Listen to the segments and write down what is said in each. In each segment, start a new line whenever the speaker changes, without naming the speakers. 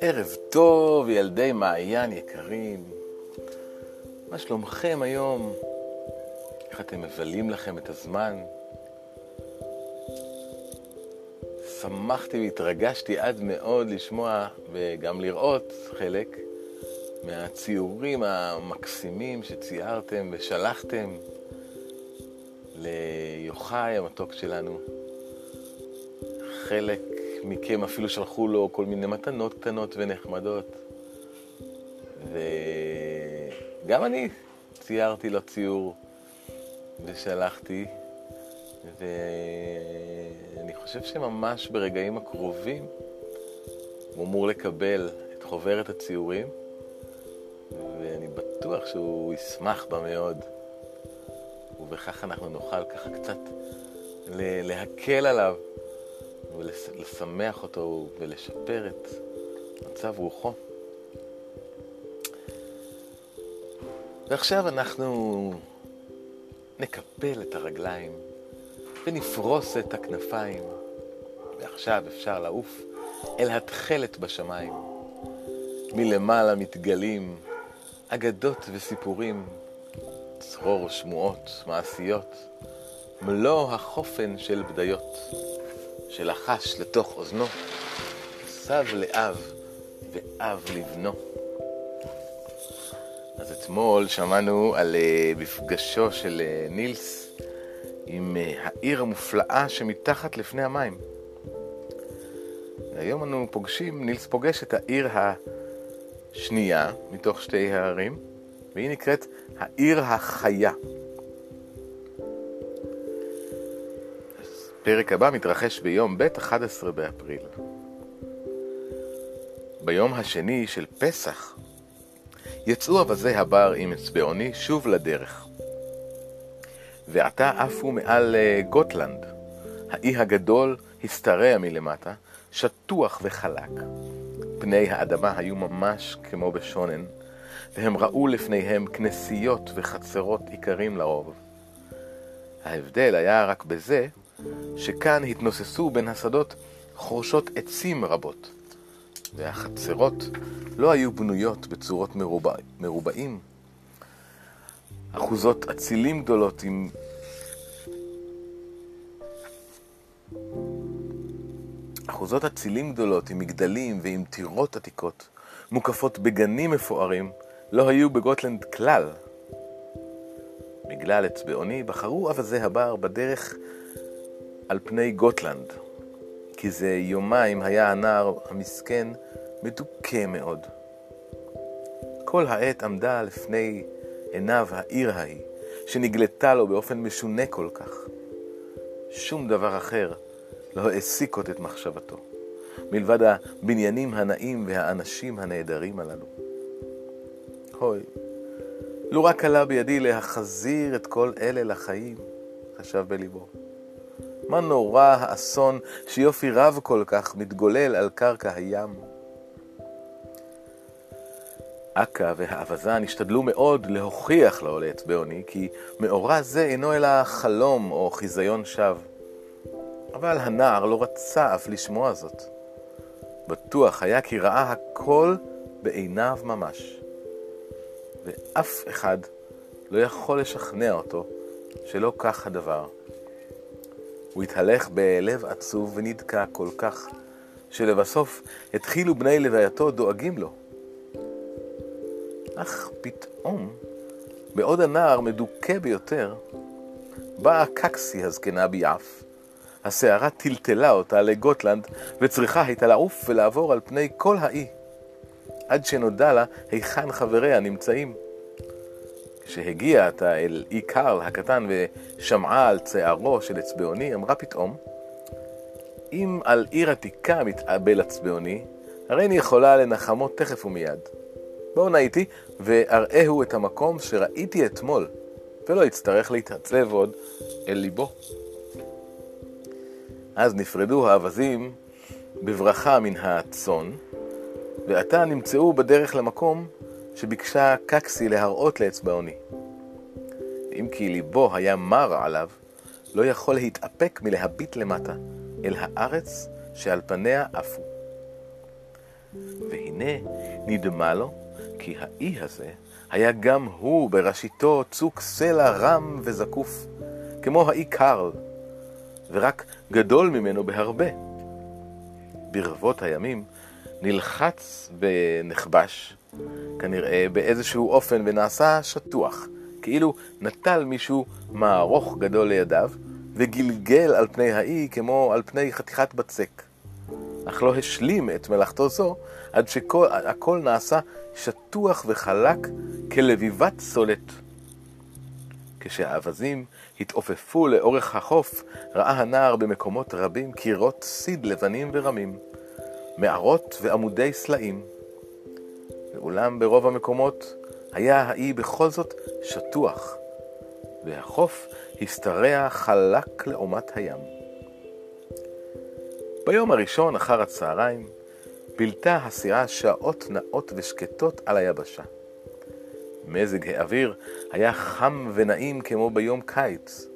ערב טוב, ילדי מעיין יקרים. מה שלומכם היום? איך אתם מבלים לכם את הזמן? שמחתי והתרגשתי עד מאוד לשמוע וגם לראות חלק מהציורים המקסימים שציירתם ושלחתם ליוחאי המתוק שלנו. חלק מכם אפילו שלחו לו כל מיני מתנות קטנות ונחמדות. וגם אני ציירתי לו ציור ושלחתי, ואני חושב שממש ברגעים הקרובים הוא אמור לקבל את חוברת הציורים, ואני בטוח שהוא ישמח בה מאוד. ובכך אנחנו נוכל ככה קצת להקל עליו ולשמח אותו ולשפר את מצב רוחו. ועכשיו אנחנו נקפל את הרגליים ונפרוס את הכנפיים, ועכשיו אפשר לעוף אל התכלת בשמיים. מלמעלה מתגלים אגדות וסיפורים, צרור שמועות מעשיות, מלוא החופן של בדיות. שלחש לתוך אוזנו, סב לאב ואב לבנו. אז אתמול שמענו על uh, מפגשו של uh, נילס עם uh, העיר המופלאה שמתחת לפני המים. והיום אנו פוגשים, נילס פוגש את העיר השנייה מתוך שתי הערים, והיא נקראת העיר החיה. הפרק הבא מתרחש ביום ב' 11 באפריל. ביום השני של פסח יצאו אווזי הבר עם אצבעוני שוב לדרך. ועתה עפו מעל אה, גוטלנד. האי הגדול השתרע מלמטה, שטוח וחלק. פני האדמה היו ממש כמו בשונן, והם ראו לפניהם כנסיות וחצרות עיקרים לרוב. ההבדל היה רק בזה שכאן התנוססו בין השדות חורשות עצים רבות, והחצרות לא היו בנויות בצורות מרובע, מרובעים. אחוזות אצילים גדולות עם... אחוזות אצילים גדולות עם מגדלים ועם טירות עתיקות, מוקפות בגנים מפוארים, לא היו בגוטלנד כלל. בגלל אצבעוני בחרו אווזי הבר בדרך על פני גוטלנד, כי זה יומיים היה הנער המסכן מדוכא מאוד. כל העת עמדה לפני עיניו העיר ההיא, שנגלתה לו באופן משונה כל כך. שום דבר אחר לא העסיק עוד את מחשבתו, מלבד הבניינים הנאים והאנשים הנהדרים הללו. הוי, לו רק עלה בידי להחזיר את כל אלה לחיים, חשב בליבו. מה נורא האסון שיופי רב כל כך מתגולל על קרקע הים. אכה והאווזן השתדלו מאוד להוכיח לעולה אצבעוני כי מאורע זה אינו אלא חלום או חיזיון שווא. אבל הנער לא רצה אף לשמוע זאת. בטוח היה כי ראה הכל בעיניו ממש. ואף אחד לא יכול לשכנע אותו שלא כך הדבר. הוא התהלך בלב עצוב ונדכא כל כך, שלבסוף התחילו בני לווייתו דואגים לו. אך פתאום, בעוד הנער מדוכא ביותר, באה קקסי הזקנה ביעף. הסערה טלטלה אותה לגוטלנד, וצריכה הייתה לעוף ולעבור על פני כל האי, עד שנודע לה היכן חבריה נמצאים. כשהגיעה עתה אל אי קרל הקטן ושמעה על צערו של אצבעוני, אמרה פתאום, אם על עיר עתיקה מתאבל אצבעוני, הרי אני יכולה לנחמו תכף ומיד. בואו נא איתי ואראהו את המקום שראיתי אתמול, ולא יצטרך להתעצב עוד אל ליבו. אז נפרדו האווזים בברכה מן הצאן, ועתה נמצאו בדרך למקום שביקשה קקסי להראות לאצבעוני. אם כי ליבו היה מר עליו, לא יכול להתאפק מלהביט למטה, אל הארץ שעל פניה עפו. והנה נדמה לו כי האי הזה היה גם הוא בראשיתו צוק סלע רם וזקוף, כמו האי קרל, ורק גדול ממנו בהרבה. ברבות הימים נלחץ ונכבש, כנראה באיזשהו אופן, ונעשה שטוח, כאילו נטל מישהו מערוך גדול לידיו, וגלגל על פני האי כמו על פני חתיכת בצק. אך לא השלים את מלאכתו זו, עד שהכל נעשה שטוח וחלק כלביבת סולת. כשהאווזים התעופפו לאורך החוף, ראה הנער במקומות רבים קירות סיד לבנים ורמים, מערות ועמודי סלעים. ואולם ברוב המקומות היה האי בכל זאת שטוח, והחוף השתרע חלק לעומת הים. ביום הראשון אחר הצהריים בילתה הסירה שעות נאות ושקטות על היבשה. מזג האוויר היה חם ונעים כמו ביום קיץ.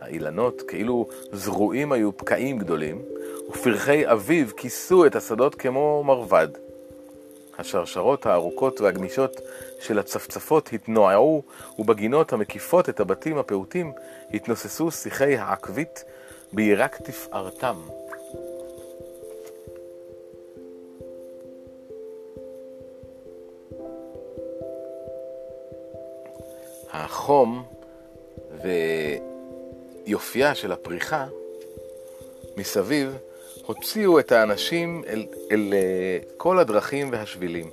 האילנות כאילו זרועים היו פקעים גדולים, ופרחי אביב כיסו את השדות כמו מרבד. השרשרות הארוכות והגמישות של הצפצפות התנועעו, ובגינות המקיפות את הבתים הפעוטים התנוססו שיחי העכבית בירק תפארתם. החום ויופייה של הפריחה מסביב הוציאו את האנשים אל, אל אה, כל הדרכים והשבילים.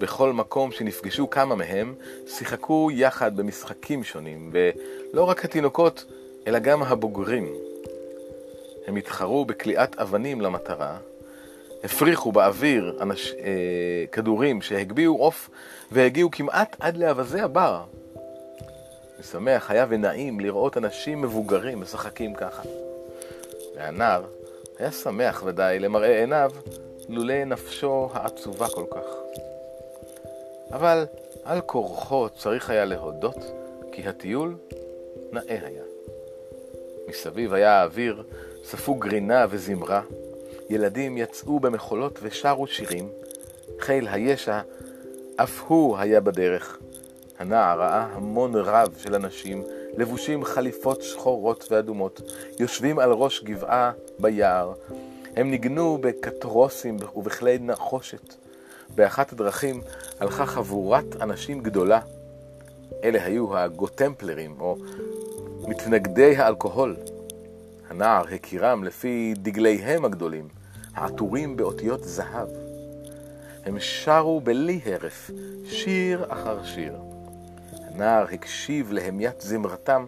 בכל מקום שנפגשו כמה מהם, שיחקו יחד במשחקים שונים, ולא רק התינוקות, אלא גם הבוגרים. הם התחרו בקליעת אבנים למטרה, הפריחו באוויר אנש, אה, כדורים שהגביהו עוף והגיעו כמעט עד לאווזי הבר. משמח היה ונעים לראות אנשים מבוגרים משחקים ככה. והנער היה שמח ודאי למראה עיניו, לולא נפשו העצובה כל כך. אבל על כורחו צריך היה להודות, כי הטיול נאה היה. מסביב היה האוויר ספוג רינה וזמרה, ילדים יצאו במחולות ושרו שירים, חיל הישע אף הוא היה בדרך. הנער ראה המון רב של אנשים לבושים חליפות שחורות ואדומות, יושבים על ראש גבעה ביער. הם ניגנו בקטרוסים ובכלי נחושת. באחת הדרכים הלכה חבורת אנשים גדולה. אלה היו הגוטמפלרים, או מתנגדי האלכוהול. הנער הכירם לפי דגליהם הגדולים, העטורים באותיות זהב. הם שרו בלי הרף, שיר אחר שיר. הנער הקשיב להמיית זמרתם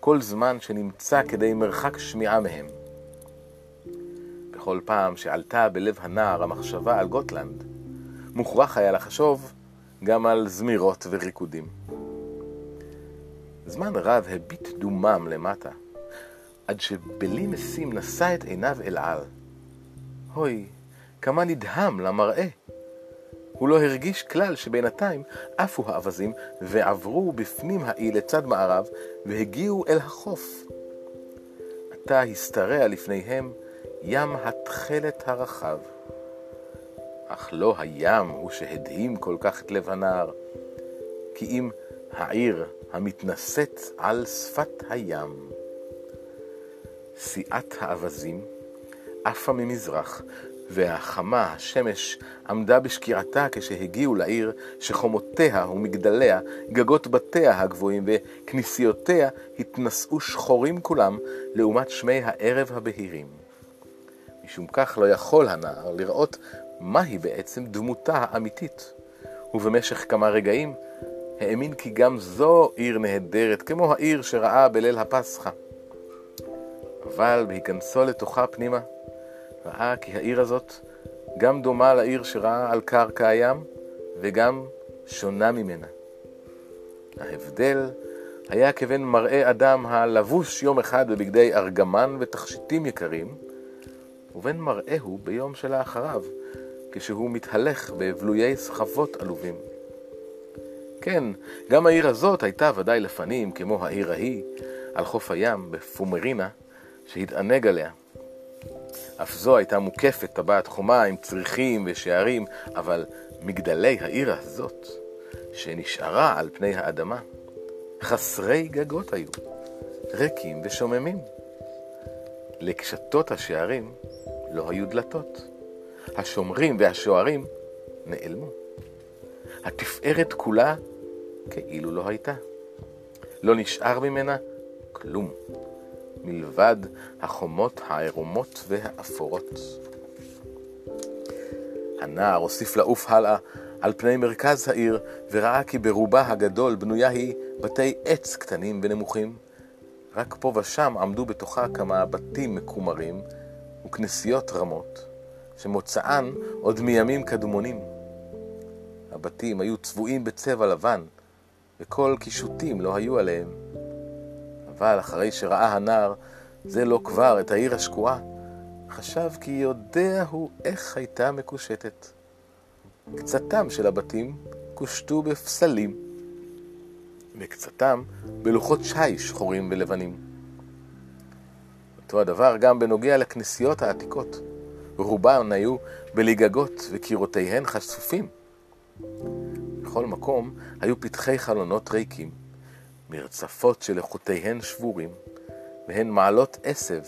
כל זמן שנמצא כדי מרחק שמיעה מהם. בכל פעם שעלתה בלב הנער המחשבה על גוטלנד, מוכרח היה לחשוב גם על זמירות וריקודים. זמן רב הביט דומם למטה, עד שבלי משים נשא את עיניו אל על. הוי, כמה נדהם למראה. הוא לא הרגיש כלל שבינתיים עפו האווזים ועברו בפנים האי לצד מערב והגיעו אל החוף. עתה השתרע לפניהם ים התכלת הרחב. אך לא הים הוא שהדהים כל כך את לב הנער, כי אם העיר המתנשאת על שפת הים. סיעת האווזים עפה ממזרח, והחמה, השמש, עמדה בשקיעתה כשהגיעו לעיר, שחומותיה ומגדליה, גגות בתיה הגבוהים וכנסיותיה התנשאו שחורים כולם, לעומת שמי הערב הבהירים. משום כך לא יכול הנער לראות מהי בעצם דמותה האמיתית, ובמשך כמה רגעים האמין כי גם זו עיר נהדרת, כמו העיר שראה בליל הפסחא. אבל בהיכנסו לתוכה פנימה, ראה כי העיר הזאת גם דומה לעיר שראה על קרקע הים, וגם שונה ממנה. ההבדל היה כבין מראה אדם הלבוש יום אחד בבגדי ארגמן ותכשיטים יקרים, ובין מראהו ביום שלאחריו, כשהוא מתהלך בבלויי סחבות עלובים. כן, גם העיר הזאת הייתה ודאי לפנים כמו העיר ההיא, על חוף הים בפומרינה שהתענג עליה. אף זו הייתה מוקפת טבעת חומה עם צריכים ושערים, אבל מגדלי העיר הזאת, שנשארה על פני האדמה, חסרי גגות היו, ריקים ושוממים. לקשתות השערים לא היו דלתות. השומרים והשוערים נעלמו. התפארת כולה כאילו לא הייתה. לא נשאר ממנה כלום, מלבד החומות העירומות והאפורות. הנער הוסיף לעוף הלאה על פני מרכז העיר, וראה כי ברובה הגדול בנויה היא בתי עץ קטנים ונמוכים. רק פה ושם עמדו בתוכה כמה בתים מקומרים וכנסיות רמות, שמוצאן עוד מימים קדמונים. הבתים היו צבועים בצבע לבן, וכל קישוטים לא היו עליהם. אבל אחרי שראה הנער זה לא כבר את העיר השקועה, חשב כי יודע הוא איך הייתה מקושטת. קצתם של הבתים קושטו בפסלים, וקצתם בלוחות שי שחורים ולבנים. אותו הדבר גם בנוגע לכנסיות העתיקות. רובן היו בליגגות וקירותיהן חשופים. בכל מקום היו פתחי חלונות ריקים, מרצפות שלחוטיהן שבורים, והן מעלות עשב,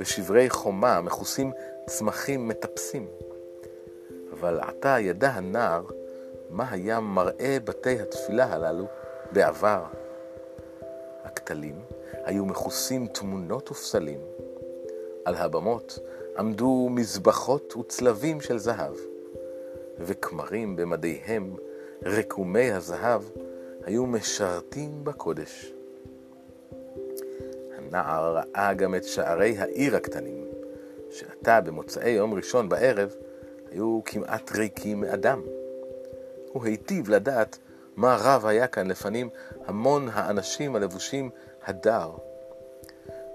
ושברי חומה מכוסים צמחים מטפסים. אבל עתה ידע הנער מה היה מראה בתי התפילה הללו בעבר. הכתלים היו מכוסים תמונות ופסלים. על הבמות עמדו מזבחות וצלבים של זהב, וכמרים במדיהם, רקומי הזהב, היו משרתים בקודש. הנער ראה גם את שערי העיר הקטנים, שעתה במוצאי יום ראשון בערב היו כמעט ריקים מאדם. הוא היטיב לדעת מה רב היה כאן לפנים המון האנשים הלבושים הדר.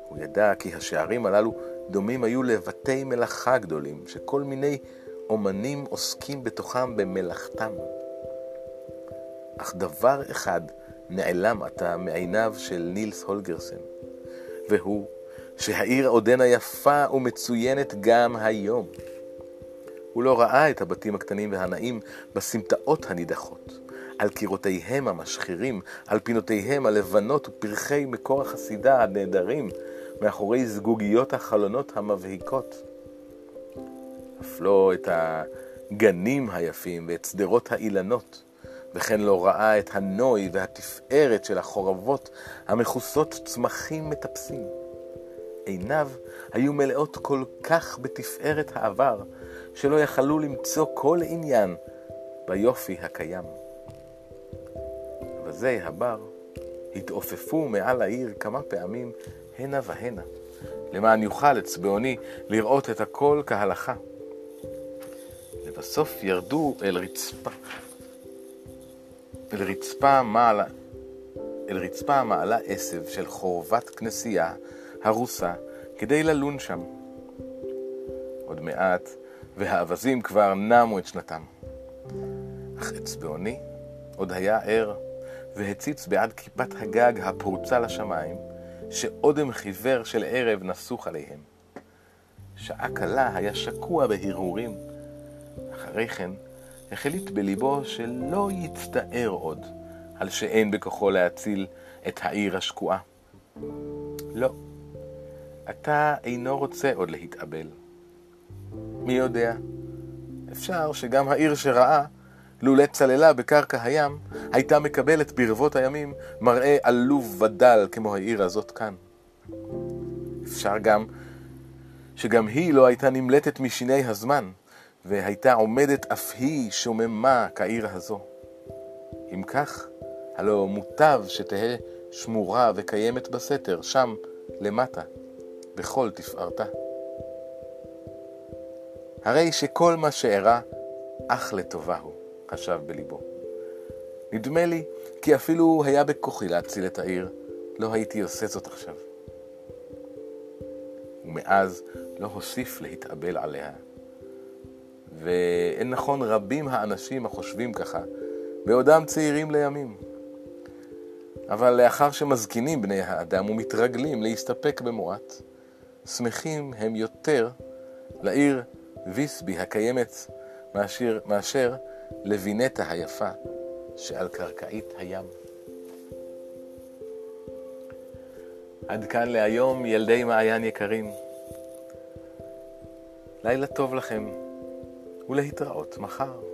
הוא ידע כי השערים הללו דומים היו לבתי מלאכה גדולים, שכל מיני אומנים עוסקים בתוכם במלאכתם. אך דבר אחד נעלם עתה מעיניו של נילס הולגרסן, והוא שהעיר עודנה יפה ומצוינת גם היום. הוא לא ראה את הבתים הקטנים והנעים בסמטאות הנידחות, על קירותיהם המשחירים, על פינותיהם הלבנות ופרחי מקור החסידה הנהדרים, מאחורי זגוגיות החלונות המבהיקות. אף לא את הגנים היפים ואת שדרות האילנות, וכן לא ראה את הנוי והתפארת של החורבות המכוסות צמחים מטפסים. עיניו היו מלאות כל כך בתפארת העבר, שלא יכלו למצוא כל עניין ביופי הקיים. בזה הבר התעופפו מעל העיר כמה פעמים הנה והנה, למען יוכל אצבעוני לראות את הכל כהלכה. לבסוף ירדו אל רצפה, אל רצפה מעלה, אל רצפה מעלה עשב של חורבת כנסייה הרוסה כדי ללון שם. עוד מעט, והאווזים כבר נמו את שנתם. אך אצבעוני עוד היה ער, והציץ בעד כיפת הגג הפרוצה לשמיים, שאודם חיוור של ערב נסוך עליהם. שעה קלה היה שקוע בהרהורים. אחרי כן החליט בליבו שלא יצטער עוד על שאין בכוחו להציל את העיר השקועה. לא, אתה אינו רוצה עוד להתאבל. מי יודע, אפשר שגם העיר שראה, לולא צללה בקרקע הים, הייתה מקבלת ברבות הימים מראה עלוב ודל כמו העיר הזאת כאן. אפשר גם שגם היא לא הייתה נמלטת משיני הזמן, והייתה עומדת אף היא שוממה כעיר הזו. אם כך, הלא מוטב שתהא שמורה וקיימת בסתר, שם, למטה, בכל תפארתה. הרי שכל מה שאירע, אך לטובה הוא, חשב בליבו. נדמה לי כי אפילו היה בכוחי להציל את העיר, לא הייתי עושה זאת עכשיו. ומאז לא הוסיף להתאבל עליה. ואין נכון רבים האנשים החושבים ככה, בעודם צעירים לימים. אבל לאחר שמזקינים בני האדם ומתרגלים להסתפק במועט, שמחים הם יותר לעיר ויסבי הקיימת מאשר, מאשר לוינטה היפה שעל קרקעית הים. עד כאן להיום, ילדי מעיין יקרים. לילה טוב לכם, ולהתראות מחר.